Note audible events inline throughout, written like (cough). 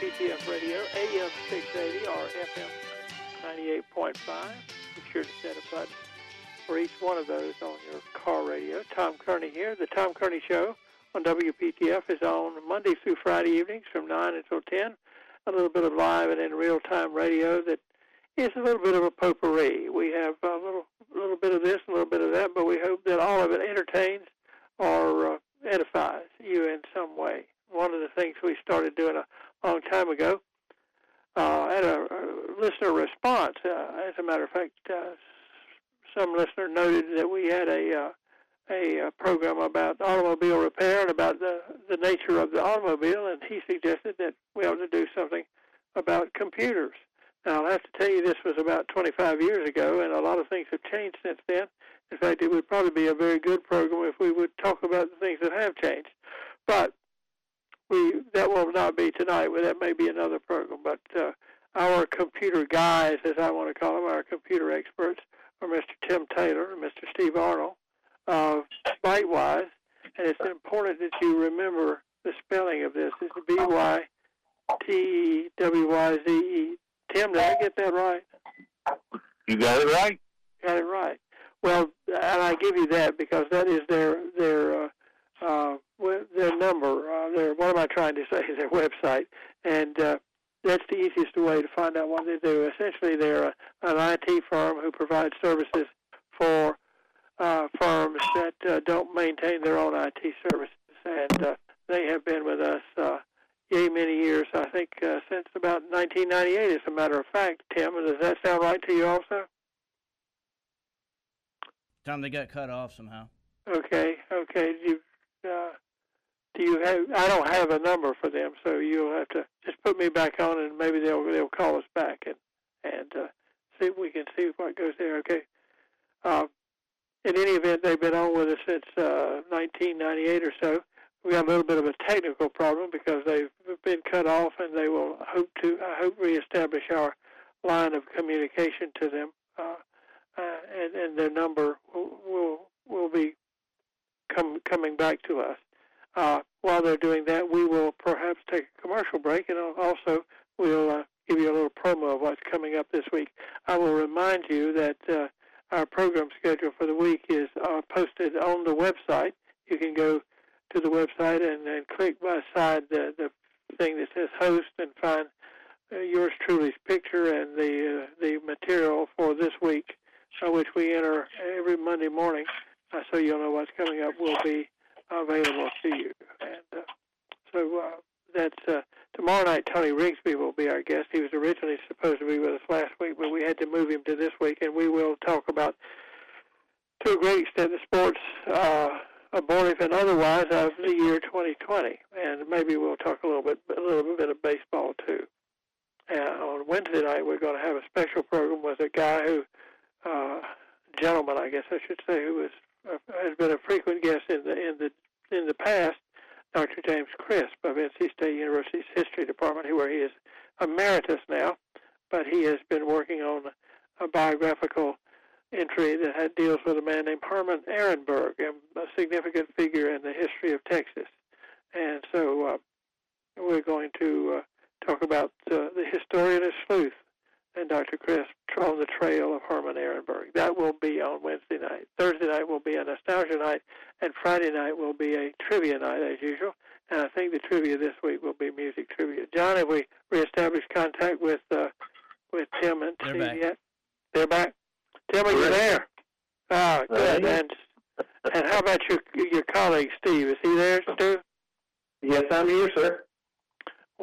WPTF Radio, AM 680 or FM 98.5. Be sure to set a button for each one of those on your car radio. Tom Kearney here. The Tom Kearney Show on WPTF is on Monday through Friday evenings from 9 until 10. A little bit of live and in real-time radio that is a little bit of a potpourri. We have a little, little bit of this, a little bit of that, but we hope that all of it entertains or uh, edifies you in some way. One of the things we started doing a long time ago uh, had a, a listener response. Uh, as a matter of fact, uh, some listener noted that we had a uh, a, a program about automobile repair and about the the nature of the automobile, and he suggested that we ought to do something about computers. Now, I'll have to tell you this was about 25 years ago, and a lot of things have changed since then. In fact, it would probably be a very good program if we would talk about the things that have changed. But we that will not be tonight. Well, that may be another program. But uh, our computer guys, as I want to call them, our computer experts, are Mr. Tim Taylor and Mr. Steve Arnold of Bytewyze, and it's important that you remember the spelling of this. It's B Y T E W Y Z E. Tim, did I get that right? You got it right. Got it right. Well, and I give you that because that is their their uh, uh, their number. Uh, their what am I trying to say? (laughs) Their website, and uh, that's the easiest way to find out what they do. Essentially, they're a, an IT firm who provides services for uh, firms that uh, don't maintain their own IT services, and uh, they have been with us uh, yay many years. I think uh, since about 1998, as a matter of fact. Tim, does that sound right to you also? Tom, they got cut off somehow. Okay, okay. You, uh, do you have? I don't have a number for them, so you'll have to just put me back on, and maybe they'll they'll call us back and and uh, see if we can see what goes there. Okay. Uh, in any event, they've been on with us since uh, 1998 or so. We got a little bit of a technical problem because they've been cut off, and they will hope to I hope reestablish our line of communication to them. Uh, uh, and, and their number will, will will be come coming back to us. Uh, while they're doing that, we will perhaps take a commercial break, and also we'll uh, give you a little promo of what's coming up this week. I will remind you that uh, our program schedule for the week is uh, posted on the website. You can go to the website and, and click beside the, the thing that says host and find uh, yours truly's picture and the uh, the material for this week which we enter every Monday morning, uh, so you'll know what's coming up, will be available to you. And uh, so uh, that's uh, tomorrow night. Tony Rigsby will be our guest. He was originally supposed to be with us last week, but we had to move him to this week, and we will talk about, to a great extent, the sports. Uh, abortive and otherwise of the year 2020, and maybe we'll talk a little bit, a little bit of baseball too. Uh, on Wednesday night, we're going to have a special program with a guy who uh, gentleman, I guess I should say, who was uh, has been a frequent guest in the in the in the past, Dr. James Crisp of NC State University's History Department, where he is emeritus now, but he has been working on a biographical entry that had, deals with a man named Herman Ehrenberg, a significant figure in the history of Texas. And so uh, we're going to uh, talk about uh, the historian of sleuth and Dr. Crisp on the trail of Herman Ehrenberg. That will be on Wednesday night. Thursday night will be a nostalgia night, and Friday night will be a trivia night as usual. And I think the trivia this week will be music trivia. John, have we reestablished contact with uh, with Tim and They're Steve back. yet? They're back. Tim, are you there? Ah, good. Uh, And and how about your your colleague Steve? Is he there, Stu? Yes, I'm here, sir.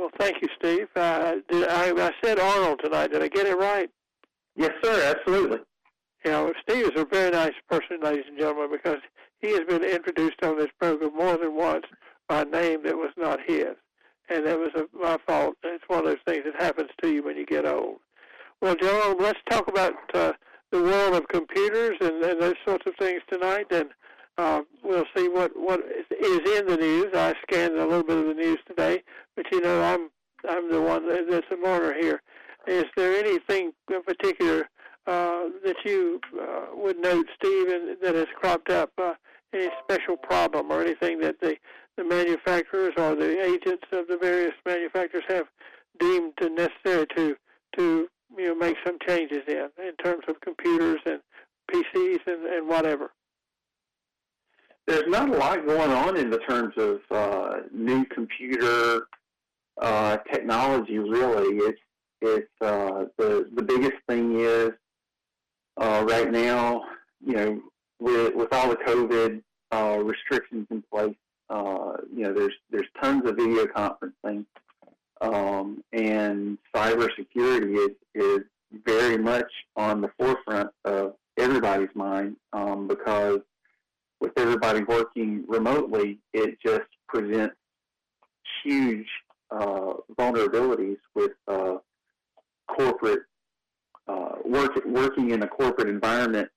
Well, thank you, Steve. Uh, did I, I said Arnold tonight. Did I get it right? Yes, sir. Absolutely. You know, Steve is a very nice person, ladies and gentlemen, because he has been introduced on this program more than once by a name that was not his. And that was a, my fault. It's one of those things that happens to you when you get old. Well, gentlemen, let's talk about uh, the world of computers and, and those sorts of things tonight. And uh, we'll see what, what is in the news. I scanned a little bit of the news today, but you know, I'm I'm the one that's a learner here. Is there anything in particular uh, that you uh, would note, Steve, and that has cropped up? Uh, any special problem or anything that the, the manufacturers or the agents of the various manufacturers have deemed necessary to to you know make some changes in in terms of computers and PCs and, and whatever. There's not a lot going on in the terms of uh, new computer uh, technology. Really, it's it's uh, the the biggest thing is uh, right now. You know, with with all the COVID uh, restrictions in place, uh, you know, there's there's tons of video conferencing, um, and cybersecurity is is very much on the forefront of everybody's mind um, because with everybody working remotely, it just presents huge uh, vulnerabilities with uh, corporate uh, work, working in a corporate environment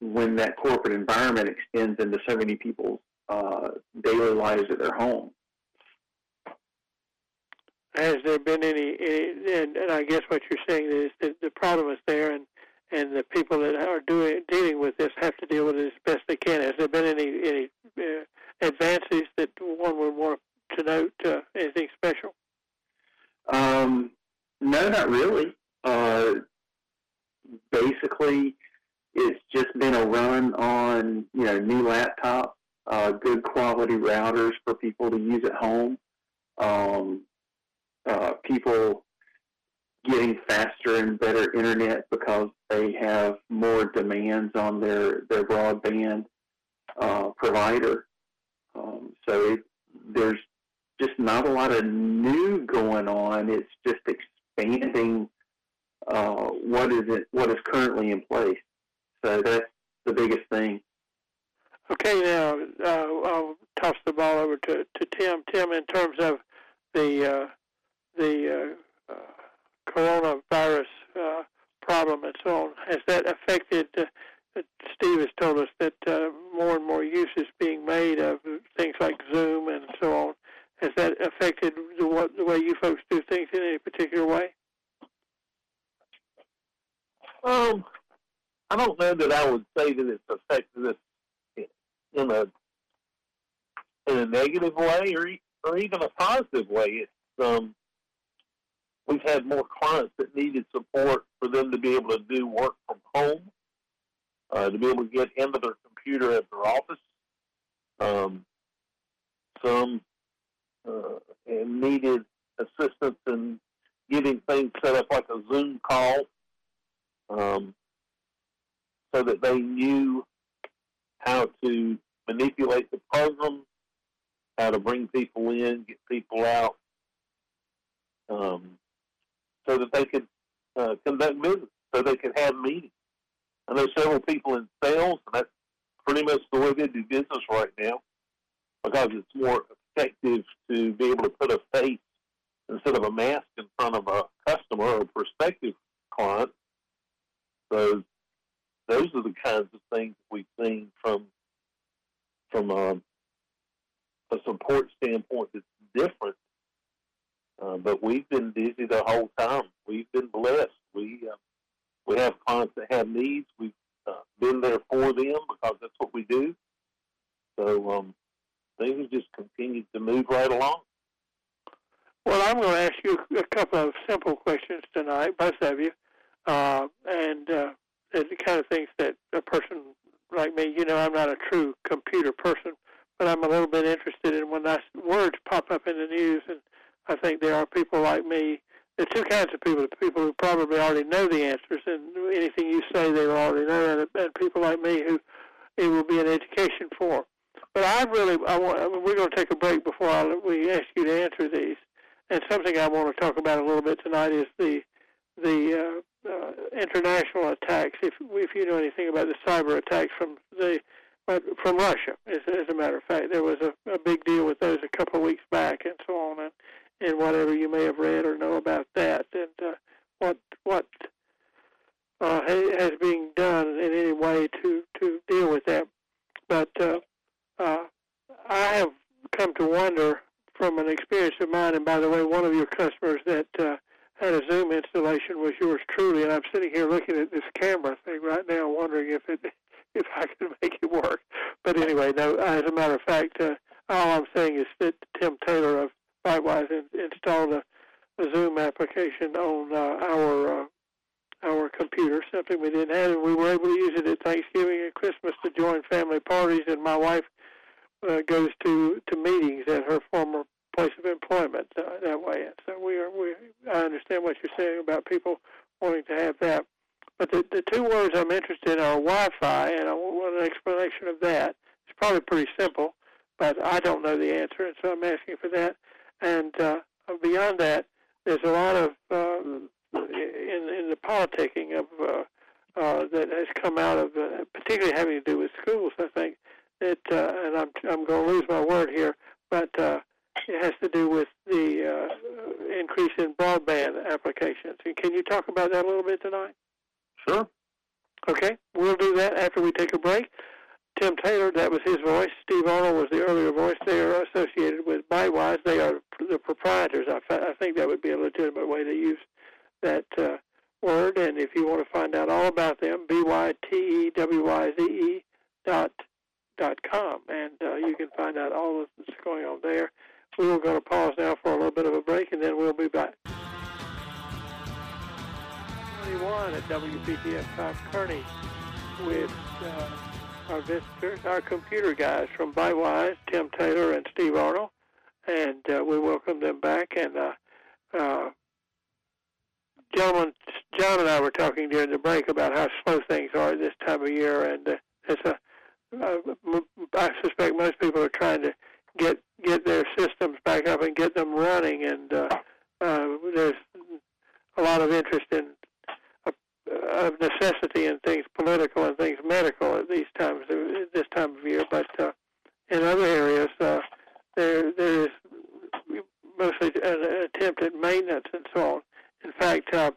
when that corporate environment extends into so many people's uh, daily lives at their home. Has there been any, any and, and I guess what you're saying is that the problem is there, and and the people that are doing dealing with this have to deal with it as best they can. Has there been any any uh, advances that one would want to note? Uh, anything special? Um, no, not really. Uh, basically, it's just been a run on you know new laptops, uh, good quality routers for people to use at home. Um, uh, people getting faster and better internet because they have more demands on their their broadband uh, provider. Um, so it, there's just not a lot of new going on. It's just expanding uh, what is it what is currently in place. So that's the biggest thing. Okay, now uh, I'll toss the ball over to, to Tim. Tim, in terms of the uh, the uh, uh, coronavirus uh, problem and so on, has that affected? Uh, Steve has told us that uh, more and more use is being made of things like Zoom and so on. Has that affected the, what, the way you folks do things in any particular way? Um, I don't know that I would say that it's affected us in a in a negative way or or even a positive way. It's um, we've had more clients that needed support for them to be able to do work from home, uh, to be able to get into their computer at their office. Um, some uh, needed assistance in getting things set up like a Zoom call, um, so that they knew how to manipulate the program, how to bring people in, get people out, um, so that they could uh, conduct business, so they could have meetings. I know several people in sales, and that's pretty much the way they do business right now, because it's more effective to be able to put a face instead of a mask in front of a customer or prospective client. So those are the kinds of things we've seen from from a, a support standpoint that's different. Uh, but we've been busy the whole time. We've been blessed. We uh, we have clients that have needs. We've uh, been there for them because that's what we do. So um, things just continue to move right along. Well, I'm going to ask you a couple of simple questions tonight, both of you, uh, and uh, the kind of things that a person like me, you know, I'm not a true computer person, but I'm a little bit interested in when that words pop up in the news, and I think there are people like me. There are two kinds of people: people who probably already know the answers, and anything you say they already know, and, and people like me who it will be an education for. But I really, I want. I mean, we're going to take a break before I, we ask you to answer these. And something I want to talk about a little bit tonight is the the uh, uh, international attacks. If if you know anything about the cyber attacks from the from Russia, as, as a matter of fact, there was a, a big deal with those a couple of weeks back, and so on, and and whatever you may have read or know about that, and uh, what what uh, has been done in any way to to deal with that. But uh, uh, I have come to wonder from an experience of mine, and by the way, one of your customers that uh, had a Zoom installation was yours truly, and I'm sitting here looking at this camera thing right now, wondering if it (laughs) if I can make it work. But anyway, no. As a matter of fact, uh, all I'm saying is that Tim Taylor of Bytewyze in, installed a, a Zoom application on uh, our uh, our computer, something we didn't have, and we were able to use it at Thanksgiving and Christmas to join family parties. And my wife uh, goes to to meetings at her former place of employment uh, that way. And so we are we I understand what you're saying about people wanting to have that. But the the two words I'm interested in are Wi-Fi, and I want an explanation of that. It's probably pretty simple, but I don't know the answer, and so I'm asking for that. And uh, beyond that, there's a lot of uh, in in the politicking of uh, uh, that has come out of, uh, particularly having to do with schools. I think that, uh, and I'm I'm going to lose my word here, but uh, it has to do with the uh, increase in broadband applications. And can you talk about that a little bit tonight? Sure. Okay, we'll do that after we take a break. Tim Taylor, that was his voice. Steve Arnold was the earlier voice. They are associated with Bytewyze. They are the proprietors. I, I think that would be a legitimate way to use that uh, word. And if you want to find out all about them, b y t e w y z e dot dot com, and uh, you can find out all of that's going on there. We are going to pause now for a little bit of a break, and then we'll be back. 21 at WPTF South Kearney with uh, our visitors, our computer guys from Bytewyze, Tim Taylor and Steve Arnold, and uh, we welcome them back. And uh, uh, gentlemen, John and I were talking during the break about how slow things are this time of year, and uh, it's a. Uh, I suspect most people are trying to get get their systems back up and get them running, and uh, uh, there's a lot of interest in uh, of necessity in things political and things medical at these times at this time of year. But uh, in other areas, uh, there there is mostly an attempt at maintenance and so on. In fact, uh,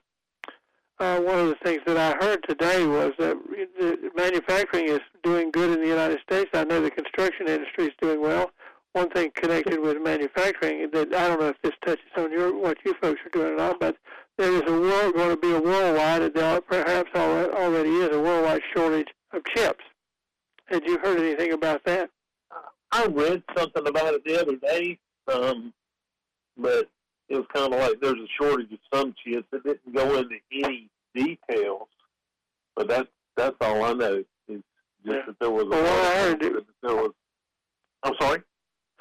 uh, one of the things that I heard today was that the manufacturing is doing good in the United States. I know the construction industry is doing well. One thing connected with manufacturing that I don't know if this touches on your what you folks are doing or not, but there is a world going to be a worldwide, and there perhaps already is a worldwide shortage of chips. Had you heard anything about that? I read something about it the other day, um, but it was kind of like there's a shortage of some chips. It didn't go into any details, but that's that's all I know. Is just Yeah. that there was. A Well, what I heard- that there was. I'm sorry.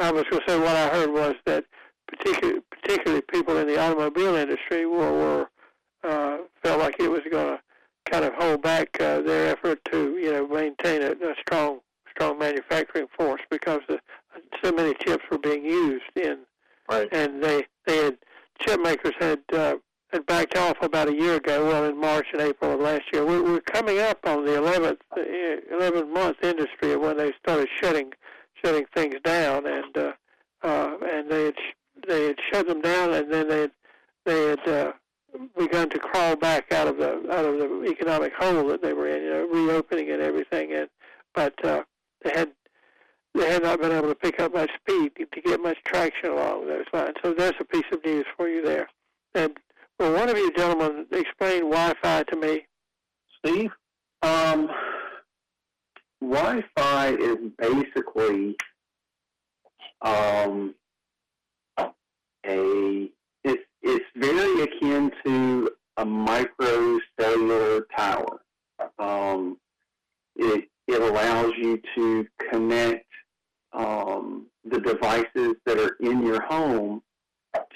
I was going to say what I heard was that particularly, particularly people in the automobile industry were, were uh, felt like it was going to kind of hold back uh, their effort to you know maintain a, a strong strong manufacturing force because the, so many chips were being used in Right. and they they had chip makers had uh, had backed off about a year ago. Well, in March and April of last year, we're, we're coming up on the 11th uh, 11 month industry when they started shutting shutting things down, and uh, uh, and they had they had shut them down, and then they had, they had uh, begun to crawl back out of the out of the economic hole that they were in, you know, reopening and everything, and but uh, they had they had not been able to pick up much speed to, to get much traction along those lines. So there's a piece of news for you there. And will one of you gentlemen explain Wi-Fi to me? Steve. Um, Wi-Fi is basically um, a it's it's very akin to a micro microcellular tower. Um, it it allows you to connect um, the devices that are in your home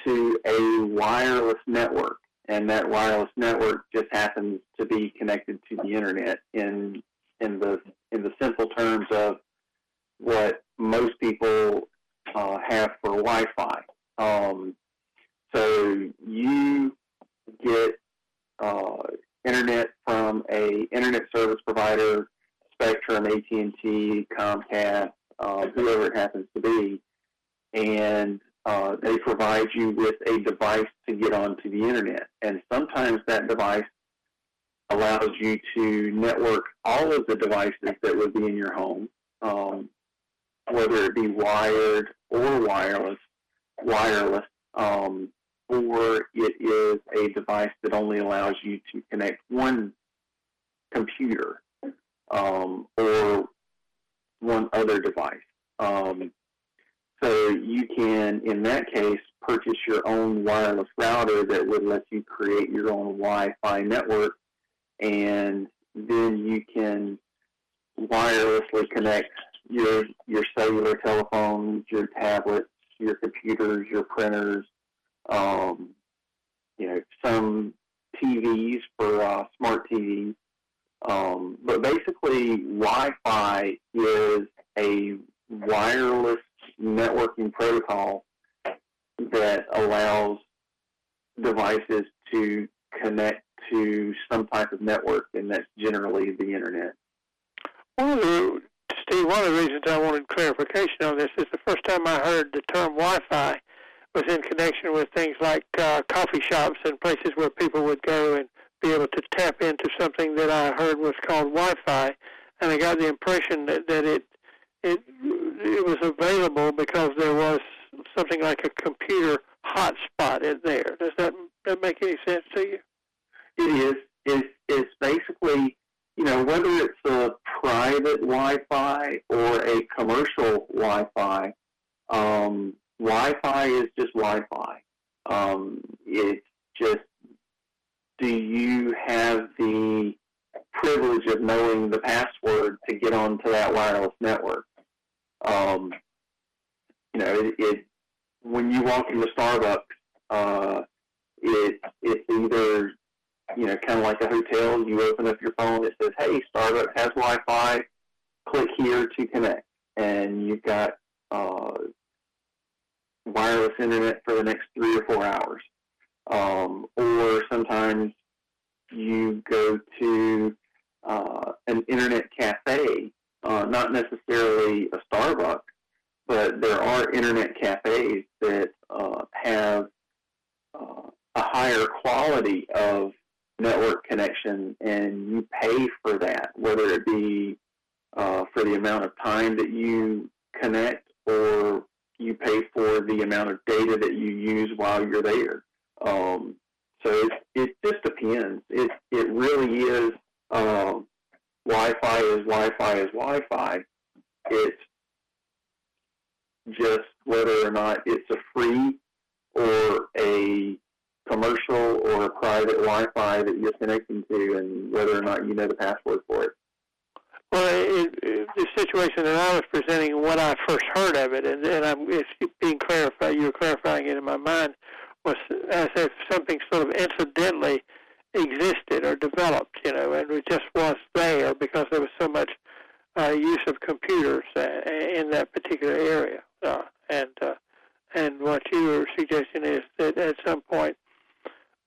to a wireless network and that wireless network just happens to be connected to the internet in in the in the simple terms of what most people uh, have for Wi-Fi. Um, so you get uh, internet from a internet service provider, Spectrum, AT&T, Comcast, uh, whoever it happens to be, and uh, they provide you with a device to get onto the internet. And sometimes that device allows you to network all of the devices that would be in your home, um, whether it be wired or wireless, wireless, um, or it is a device that only allows you to connect one computer um, or one other device. Um, so you can, in that case, purchase your own wireless router that would let you create your own Wi-Fi network, and then you can wirelessly connect your your cellular telephones, your tablets, your computers, your printers, um, you know, some TVs for uh, smart TVs. Um, but basically, Wi-Fi is a wireless networking protocol that allows devices to connect to some type of network, and that's generally the internet. One of the, Steve, one of the reasons I wanted clarification on this is the first time I heard the term Wi-Fi was in connection with things like uh, coffee shops and places where people would go and be able to tap into something that I heard was called Wi-Fi, and I got the impression that, that it it it was available because there was something like a computer hotspot in there. Does that that make any sense to you? It is. It's, it's basically, you know, whether it's a private Wi-Fi or a commercial Wi-Fi, um, Wi-Fi is just Wi-Fi. Um, it's just, do you have the privilege of knowing the password to get onto that wireless network? Um, you know, it, it when you walk into Starbucks, uh, it it's either you know kind of like a hotel. You open up your phone, it says, "Hey, Starbucks has Wi-Fi. Click here to connect," and you've got uh, wireless internet for the next three or four hours. Um, or sometimes you go to uh, an internet cafe, uh, not necessarily a Starbucks, but there are internet cafes that uh, have uh, a higher quality of network connection, and you pay for that, whether it be uh, for the amount of time that you connect or you pay for the amount of data that you use while you're there. Um, so it, it just depends. It, it really is um, Wi-Fi is Wi-Fi is Wi-Fi. It's just whether or not it's a free or a commercial or a private Wi-Fi that you're connecting to, and whether or not you know the password for it. Well, it, it, the situation that I was presenting, when I first heard of it, and, and I'm it's being clarified, you're clarifying it in my mind, was as if something sort of incidentally existed or developed, you know, and it just was there because there was so much uh, use of computers uh, in that particular area. Uh, and uh, and what you were suggesting is that at some point,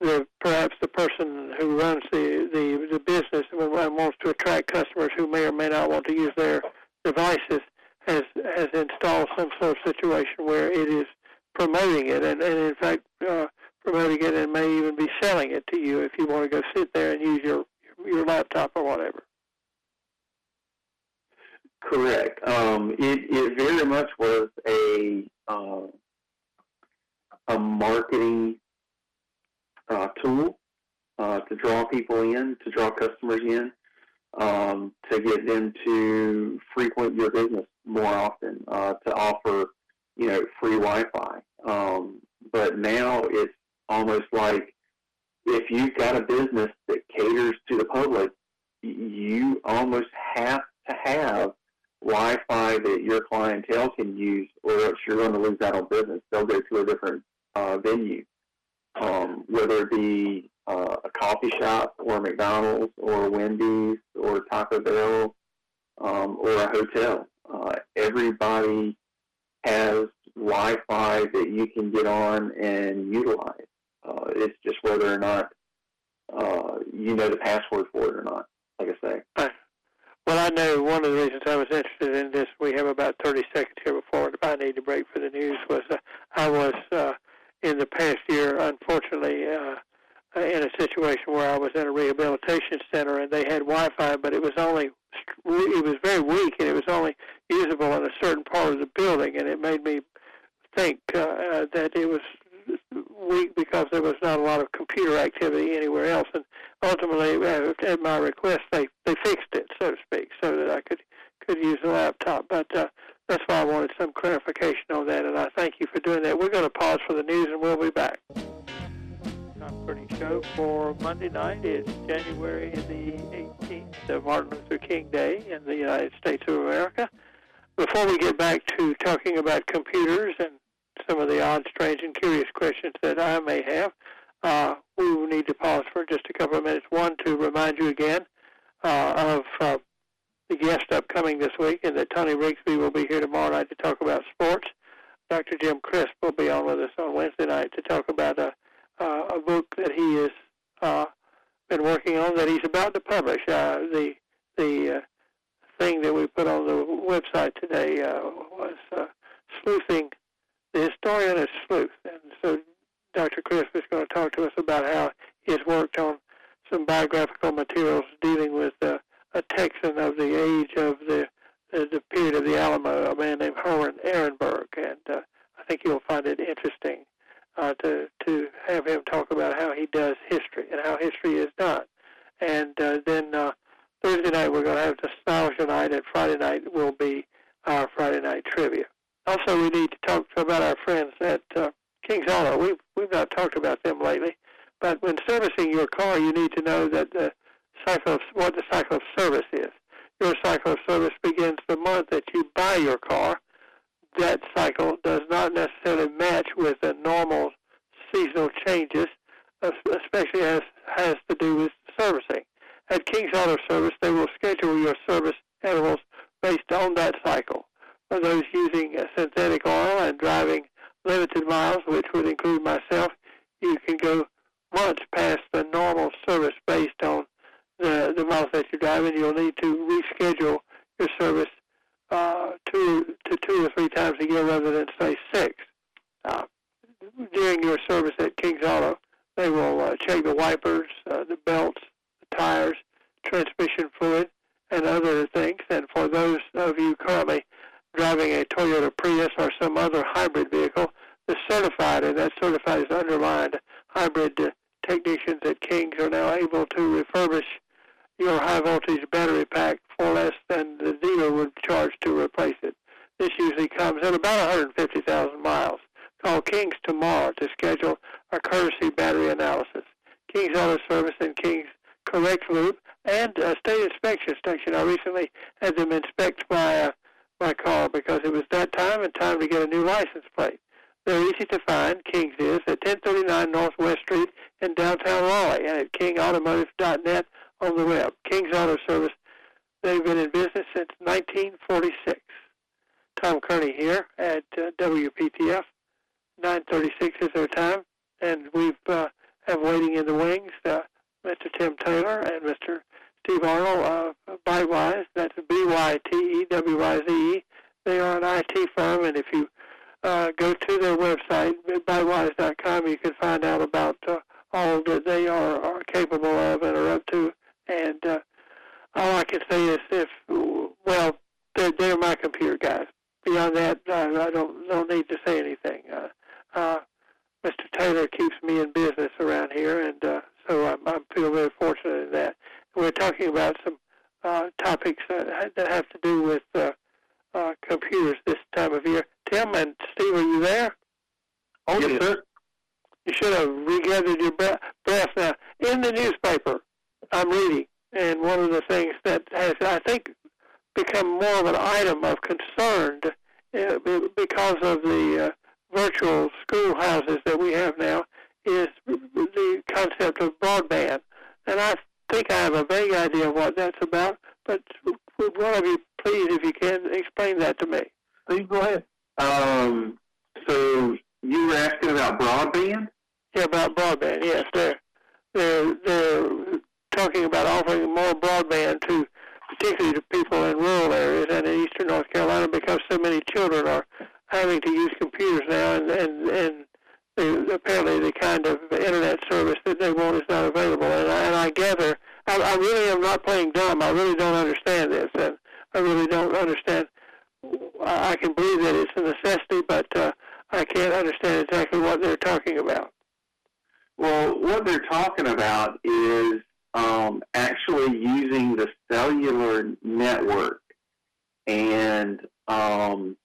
the perhaps the person who runs the the, the business and wants to attract customers who may or may not want to use their devices has has installed some sort of situation where it is promoting it, and, and in fact uh, promoting it, and may even be selling it to you if you want to go sit there and use your your laptop or whatever. Correct. Um, it, it very much was a uh, a marketing uh, tool uh, to draw people in, to draw customers in, um, to get them to frequent your business more often, uh, to offer you know free Wi-Fi. Um, but now it's almost like if you've got a business that caters to the public, you almost have to have Wi-Fi that your clientele can use, or else you're going to lose out on business. They'll go to a different uh, venue, um, whether it uh, a coffee shop, or McDonald's, or Wendy's, or Taco Bell, um, or a hotel. Uh, everybody has Wi-Fi that you can get on and utilize. Uh, it's just whether or not uh, you know the password for it or not. Like I say. Well, I know one of the reasons I was interested in this, we have about 30 seconds here before I need to break for the news, was uh, I was uh, in the past year, unfortunately, uh, in a situation where I was in a rehabilitation center and they had Wi-Fi, but it was only, it was very weak and it was only usable in a certain part of the building, and it made me think uh, uh that it was weak because there was not a lot of computer activity anywhere else. And ultimately, uh, at my request, they they fixed it, so to speak, so that I could could use a laptop. But uh, that's why I wanted some clarification on that, and I thank you for doing that. We're going to pause for the news, and we'll be back. Tom Kearney Show for Monday night. It's January the 18th, of Martin Luther King Day in the United States of America. Before we get back to talking about computers and some of the odd, strange, and curious questions that I may have, uh, we will need to pause for just a couple of minutes. One, to remind you again uh, of uh, the guest upcoming this week, and that Tony Rigsby will be here tomorrow night to talk about sports. Dr. Jim Crisp will be on with us on Wednesday night to talk about a, uh, a book that he has uh, been working on that he's about to publish. Uh, the the uh, thing that we put on the website today uh, was uh, sleuthing. The historian is sleuth, and so Dr. Crisp is going to talk to us about how he has worked on some biographical materials dealing with uh, a Texan of the age of the the, the period of the Alamo, a man named Herman Ehrenberg, and uh, I think you'll find it interesting uh, to to have him talk about how he does history and how history is done. And uh, then uh, Thursday night we're going to have nostalgia night, and Friday night will be our Friday night trivia. Also, we need to talk about our friends at uh, King's Auto. We've we've not talked about them lately, but when servicing your car, you need to know that the cycle of what the cycle of service is. Your cycle of service begins the month that you buy your car. That cycle does not necessarily match with the normal seasonal changes, especially as has to do with servicing. At King's Auto Service, they will schedule your service intervals based on that cycle. For those using synthetic oil and driving limited miles, which would include myself, you can go months past the normal service based on the, the miles that you're driving. You'll need to reschedule your service uh, two to two or three times a year rather than say six. Uh, during your service at King's Auto, they will uh, check the wipers, uh, the belts, the tires, transmission fluid, and other things. And for those of you currently driving a Toyota Prius or some other hybrid vehicle, the certified, and that certified is underlined, hybrid technicians at King's are now able to refurbish your high voltage battery pack for less than the dealer would charge to replace it. This usually comes at about 150,000 miles. Call King's tomorrow to schedule a courtesy battery analysis. King's Auto Service and King's Correct Loop and a state inspection station. I recently had them inspect my uh, my car because it was that time and time to get a new license plate. They're easy to find. King's is at 1039 Northwest Street in downtown Raleigh and at kingautomotive.net on the web. King's Auto Service, they've been in business since 1946. Tom Kearney here at uh, WPTF. 936 is our time, and we've uh, have waiting in the wings uh, Mr. Tim Taylor and Mr. Steve Arnold of Bytewyze. That's B-Y-T-E-W-Y-Z-E. They are an IT firm, and if you uh, go to their website, bytewyze.com, you can find out about uh, all that they are, are capable of and are up to and uh, all I can say is if, well, they're, they're my computer guys. Beyond that, I, I don't don't need to say anything. Uh, uh, Mr. Taylor keeps me in business around here, and uh, so I'm, I feel very fortunate in that. We're talking about some uh, topics that, that have to do with uh, uh, computers this time of year. Tim and Steve, are you there? Oh, yes, sir. You should have regathered your breath. Now, in the newspaper, I'm reading, and one of the things that has, I think, become more of an item of concern uh, because of the uh, virtual schoolhouses that we have now is the concept of broadband. And I think I have a vague idea of what that's about, but would one of you please, if you can, explain that to me? Please go ahead. Um, so you were asking about broadband? Yeah, about broadband. Yes, they're they're they're talking about offering more broadband to particularly to people in rural areas and in eastern North Carolina because so many children are having to use computers now and and and the, apparently the kind of internet service that they want is not available and I, and I gather I, I really am not playing dumb I really don't understand this and I really don't understand I can believe that it's a necessity but uh, I can't understand exactly what they're talking about. Well, what they're talking about is um, actually using the cellular network and um,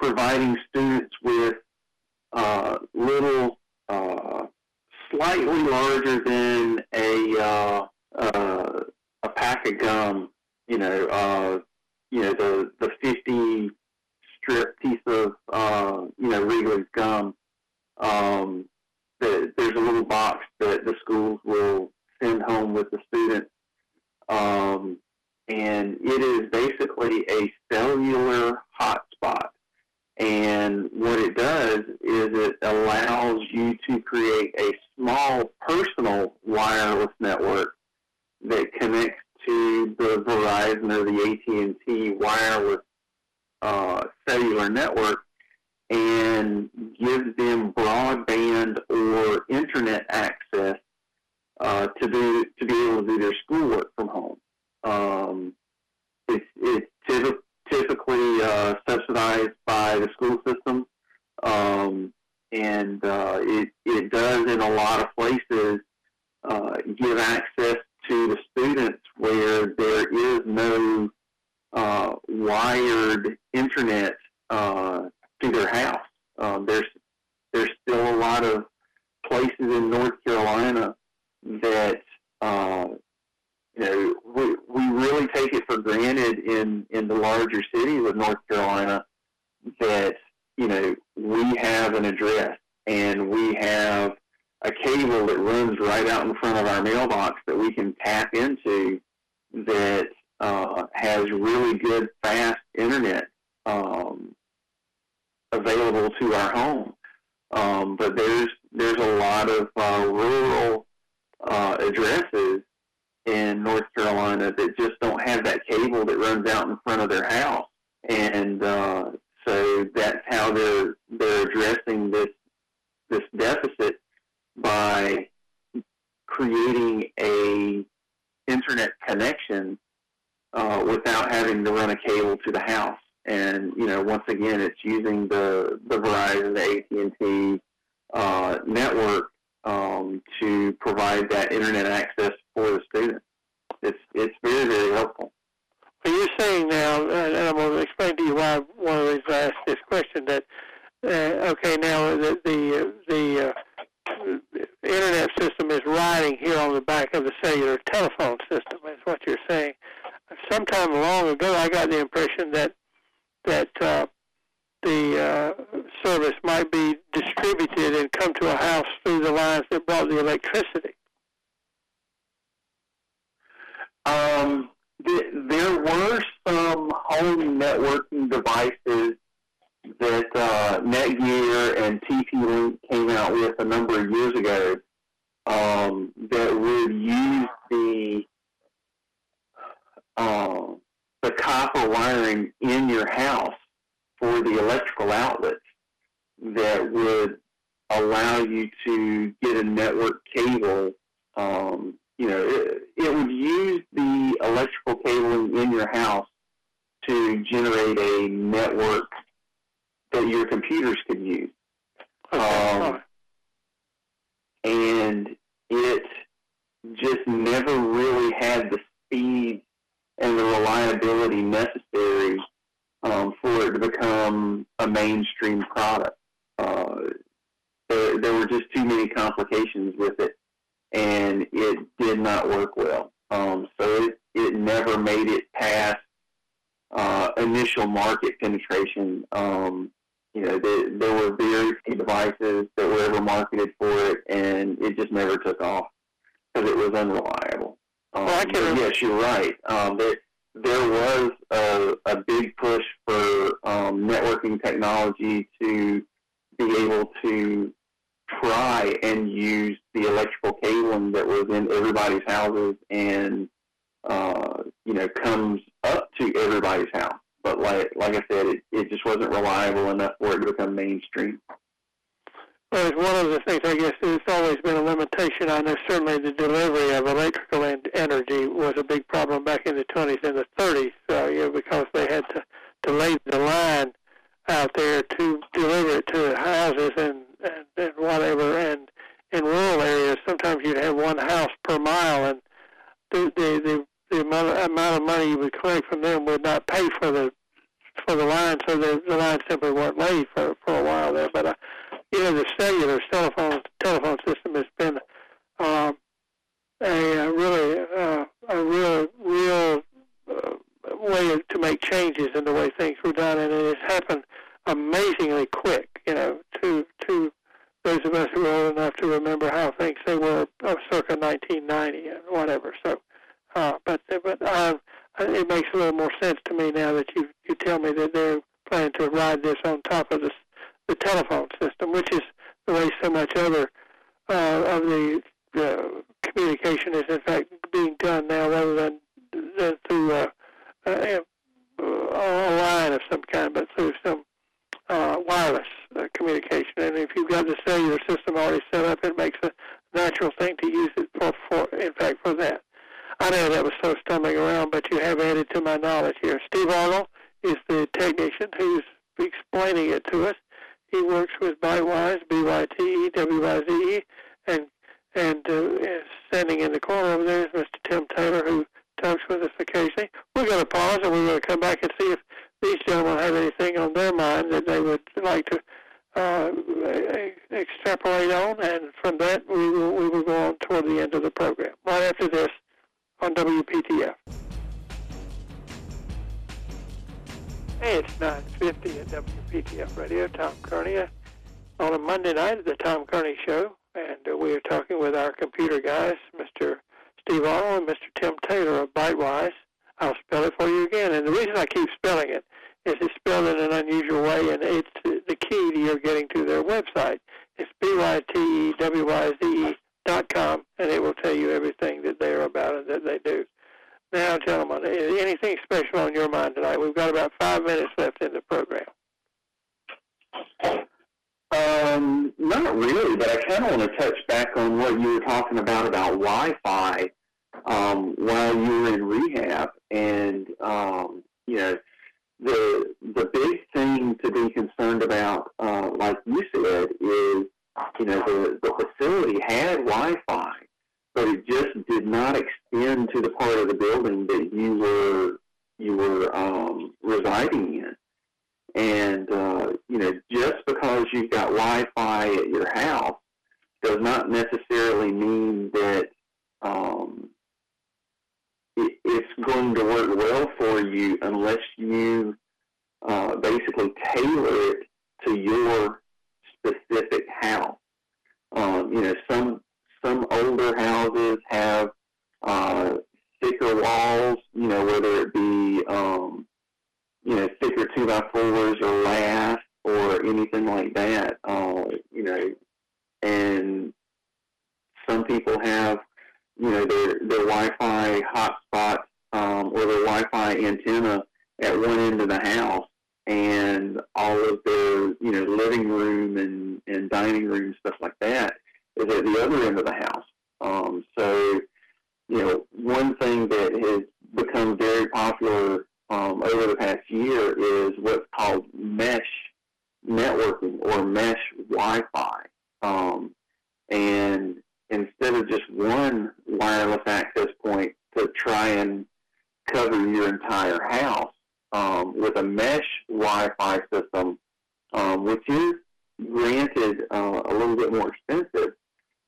providing students with uh, little, uh, slightly larger than a uh, uh, a pack of gum. You know, uh, you know the the fifty strip piece of uh, you know Wrigley's gum. Um, the, there's a little box that the schools will send home with the students, um, and it is basically a cellular hotspot. And what it does is it allows you to create a small personal wireless network that connects to the Verizon or the AT&T wireless uh, cellular network and gives them broadband or internet access uh, to do to be able to do their schoolwork from home. Um, it's it's typ- typically uh, subsidized by the school system, um, and uh, it it does in a lot of places uh, give access to the students where there is no uh, wired internet uh, to their house. Um, still a lot of places in North Carolina that uh, you know we, we really take it for granted in in the larger cities of North Carolina that you know we have an address and we have a cable that runs right out in front of our mailbox that we can tap into that uh, has really good fast internet um, available to our home. Um, but there's there's a lot of uh, rural uh, addresses in North Carolina that just don't have that cable that runs out in front of their house, and uh, so that's how they're they're addressing this this deficit by creating a internet connection uh, without having to run a cable to the house. And you know, once again, it's using the the Verizon, the AT and T uh, network um, to provide that internet access for the students. It's it's very very helpful. Well, you're saying now, and I'm going to explain to you why one of the reasons I asked this question. That uh, okay, now the the uh, the uh, internet system is riding here on the back of the cellular telephone system. Is what you're saying. Sometime long ago, I got the impression that that uh, the uh, service might be distributed and come to a house through the lines that brought the electricity. Um, there were some home networking devices that uh, Netgear and TP-Link came out with a number of years ago um, that would use the uh, the copper wiring in your house for the electrical outlets that would allow you to get a network cable. Um, you know, it, it would use the electrical cabling in your house to generate a network that your computers could use. Um, and it just never really had the speed and the reliability necessary um, for it to become a mainstream product. Uh, there, there were just too many complications with it, and it did not work well. Um, so it, it never made it past uh, initial market penetration. Um, you know, there, there were very few devices that were ever marketed for it, and it just never took off because it was unreliable. Um, Well, I can yes, you're right. Um, there, there was a, a big push for um, networking technology to be able to try and use the electrical cabling that was in everybody's houses and uh, you know comes up to everybody's house. But like like I said, it, it just wasn't reliable enough for it to become mainstream. Well, it's one of the things I guess it's always been a limitation. I know certainly the delivery of electrical en- energy was a big problem back in the 20s and the 30s, uh, you know, because they had to, to lay the line out there to deliver it to houses and, and, and whatever. And in rural areas, sometimes you'd have one house per mile, and the the the, the amount, of, amount of money you would collect from them would not pay for the for the line, so the, the line simply weren't laid for for a while there. But uh, you know, the cellular telephone telephone system has been um, a, a really uh, a real real uh, way to make changes in the way things were done, and it has happened amazingly quick. You know, to to those of us who are old enough to remember how things they were uh, circa 1990 and whatever. So, uh, but but uh, it makes a little more sense to me now that you you tell me that they're planning to ride this on top of the the telephone system, which is the way so much other uh, of the uh, communication is in fact being done now, rather than, than through uh, uh, a line of some kind, but through some uh, wireless uh, communication. And if you've got the cellular system already set up, it makes a natural thing to use it for, for in fact, for that. I know that was so stumbling around, but you have added to my knowledge here. Steve Arnold is the technician who's explaining it to us. He works with Bytewyze, B-Y-T-E-W-Y-Z-E, and and uh, standing in the corner over there is Mr. Tim Taylor, who talks with us occasionally. We're going to pause and we're going to come back and see if these gentlemen have anything on their mind that they would like to uh, extrapolate on, and from that we will, we will go on toward the end of the program. Right after this on WPTF. Hey, it's 9.50 at WPTF Radio. Tom Kearney on a Monday night at the Tom Kearney Show, and uh, we are talking with our computer guys, Mr. Steve and Mr. Tim Taylor of Bytewyze. I'll spell it for you again. And the reason I keep spelling it is it's spelled in an unusual way, and it's the key to your getting to their website. It's B-Y-T-E-W-Y-Z-E dot com, and it will tell you everything that they're about and that they do. Now, gentlemen, anything special on your mind tonight? We've got about five minutes left in the program. Um, not really, but I kind of want to touch back on what you were talking about about Wi-Fi um, while you were in rehab, and um, you know, the the big thing to be concerned about, uh, like you said, is you know the the facility had Wi-Fi, but it just did not extend to the part of the building that you were you were um, residing in. And uh, you know, just because you've got Wi-Fi at your house does not necessarily mean that um, it, it's going to work well for you unless you uh, basically tailor it to your specific house. Um, you know, some some older houses have uh, thicker walls. You know, whether it be um, you know thicker two by fours or lath or anything like that. Uh, you know, and some people have you know their their Wi-Fi hotspot um, or their Wi-Fi antenna at one end of the house, and all of their you know living room and and dining room stuff like that is at the other end of the house. Um, so you know one thing that has become very popular um, over the past year is what's called mesh networking or mesh Wi-Fi. Um, and instead of just one wireless access point to try and cover your entire house um, with a mesh Wi-Fi system, um, which is granted uh, a little bit more expensive,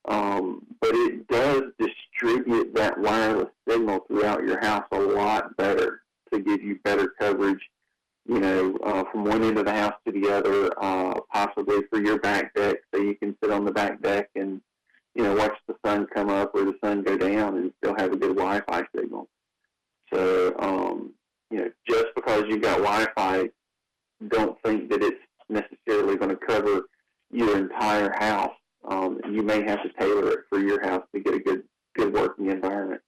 um, but it does distribute that wireless signal throughout your house a lot better to give you better coverage, you know, uh, from one end of the house to the other, uh, possibly for your back deck, so you can sit on the back deck and you know, watch the sun come up or the sun go down and still have a good Wi-Fi signal. So, um, you know, just because you've got Wi-Fi, don't think that it's necessarily going to cover your entire house. Um, you may have to tailor it for your house to get a good good working environment.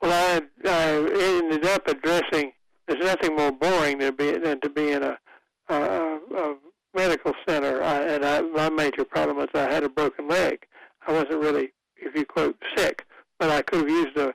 Well, I, I ended up addressing. There's nothing more boring than be than to be in a, a, a medical center. I, and I, my major problem was I had a broken leg. I wasn't really, if you quote, sick, but I could have used the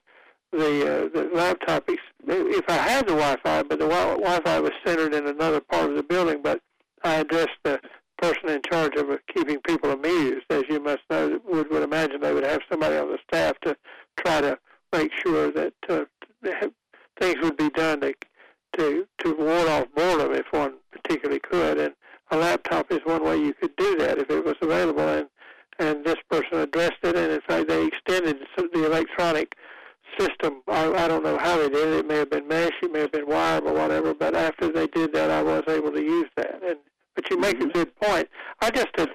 the uh, the laptop if I had the Wi-Fi, but the wi- Wi-Fi was centered in another part of the building. But I addressed the person in charge of keeping people amused. As you must know, would would imagine they would have somebody on the staff to try to make sure that uh, things would be done to, to to ward off boredom if one particularly could. And a laptop is one way you could do that if it was available. And and this person addressed it, and in fact they extended the electronic system. I, I don't know how they did it. It may have been mesh, it may have been wire, or whatever. But after they did that, I was able to use that and make a good point. I just had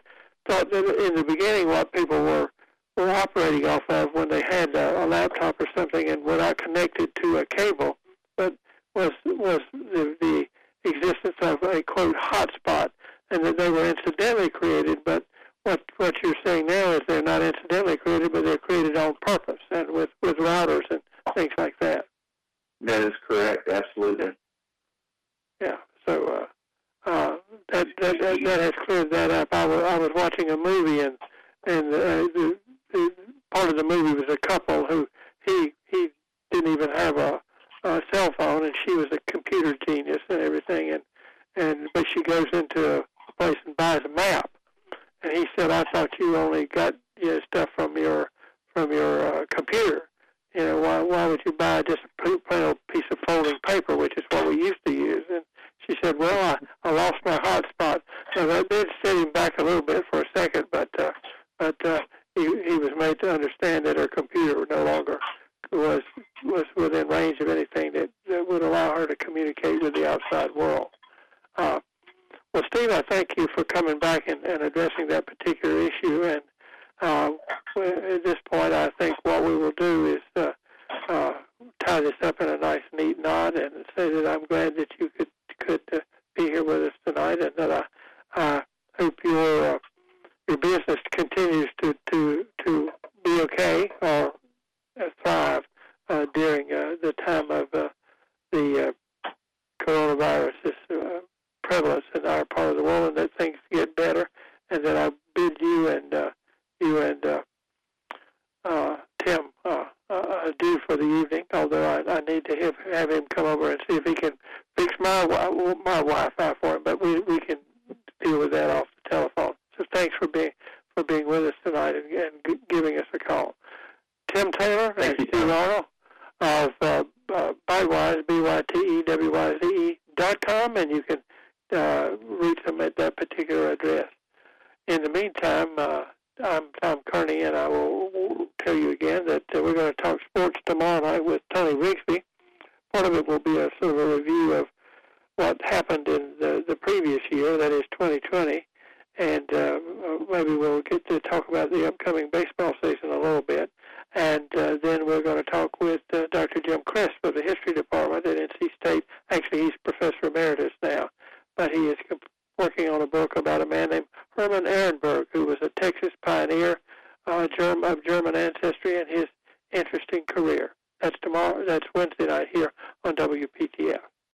thought that in the beginning what people were were operating off of when they had a, a laptop or something and were not connected to a cable, but was was the, the existence of a quote hotspot, and that they were incidentally created. But what what you're saying now is they're not incidentally created, but they're created on purpose and with with routers and things like that. That is correct. Absolutely. Yeah. So uh, uh, that, that that that has cleared that up. I was I was watching a movie and and uh, the, the part of the movie was a couple who he he didn't even have a, a cell phone and she was a computer genius and everything and and but she goes into a place and buys a map and he said I thought you only got you know, stuff from your from your uh, computer you know, why why would you buy just a plain old piece of folding paper, which is what we used to use? And she said, well, I, I lost my hotspot. So that did set him back a little bit for a second, but uh, but uh, he he was made to understand that her computer no longer was was within range of anything that, that would allow her to communicate with the outside world. Uh, well, Steve, I thank you for coming back and, and addressing that particular issue. And uh, at this point, I think what we will do is uh, uh, tie this up in a nice, neat knot, and say that I'm glad that you could could uh, be here with us tonight, and that I, I hope your uh, your business continues to to to be okay or thrive uh, during uh, the time of uh, the uh, coronavirus uh, prevalence in our part of the world, and that things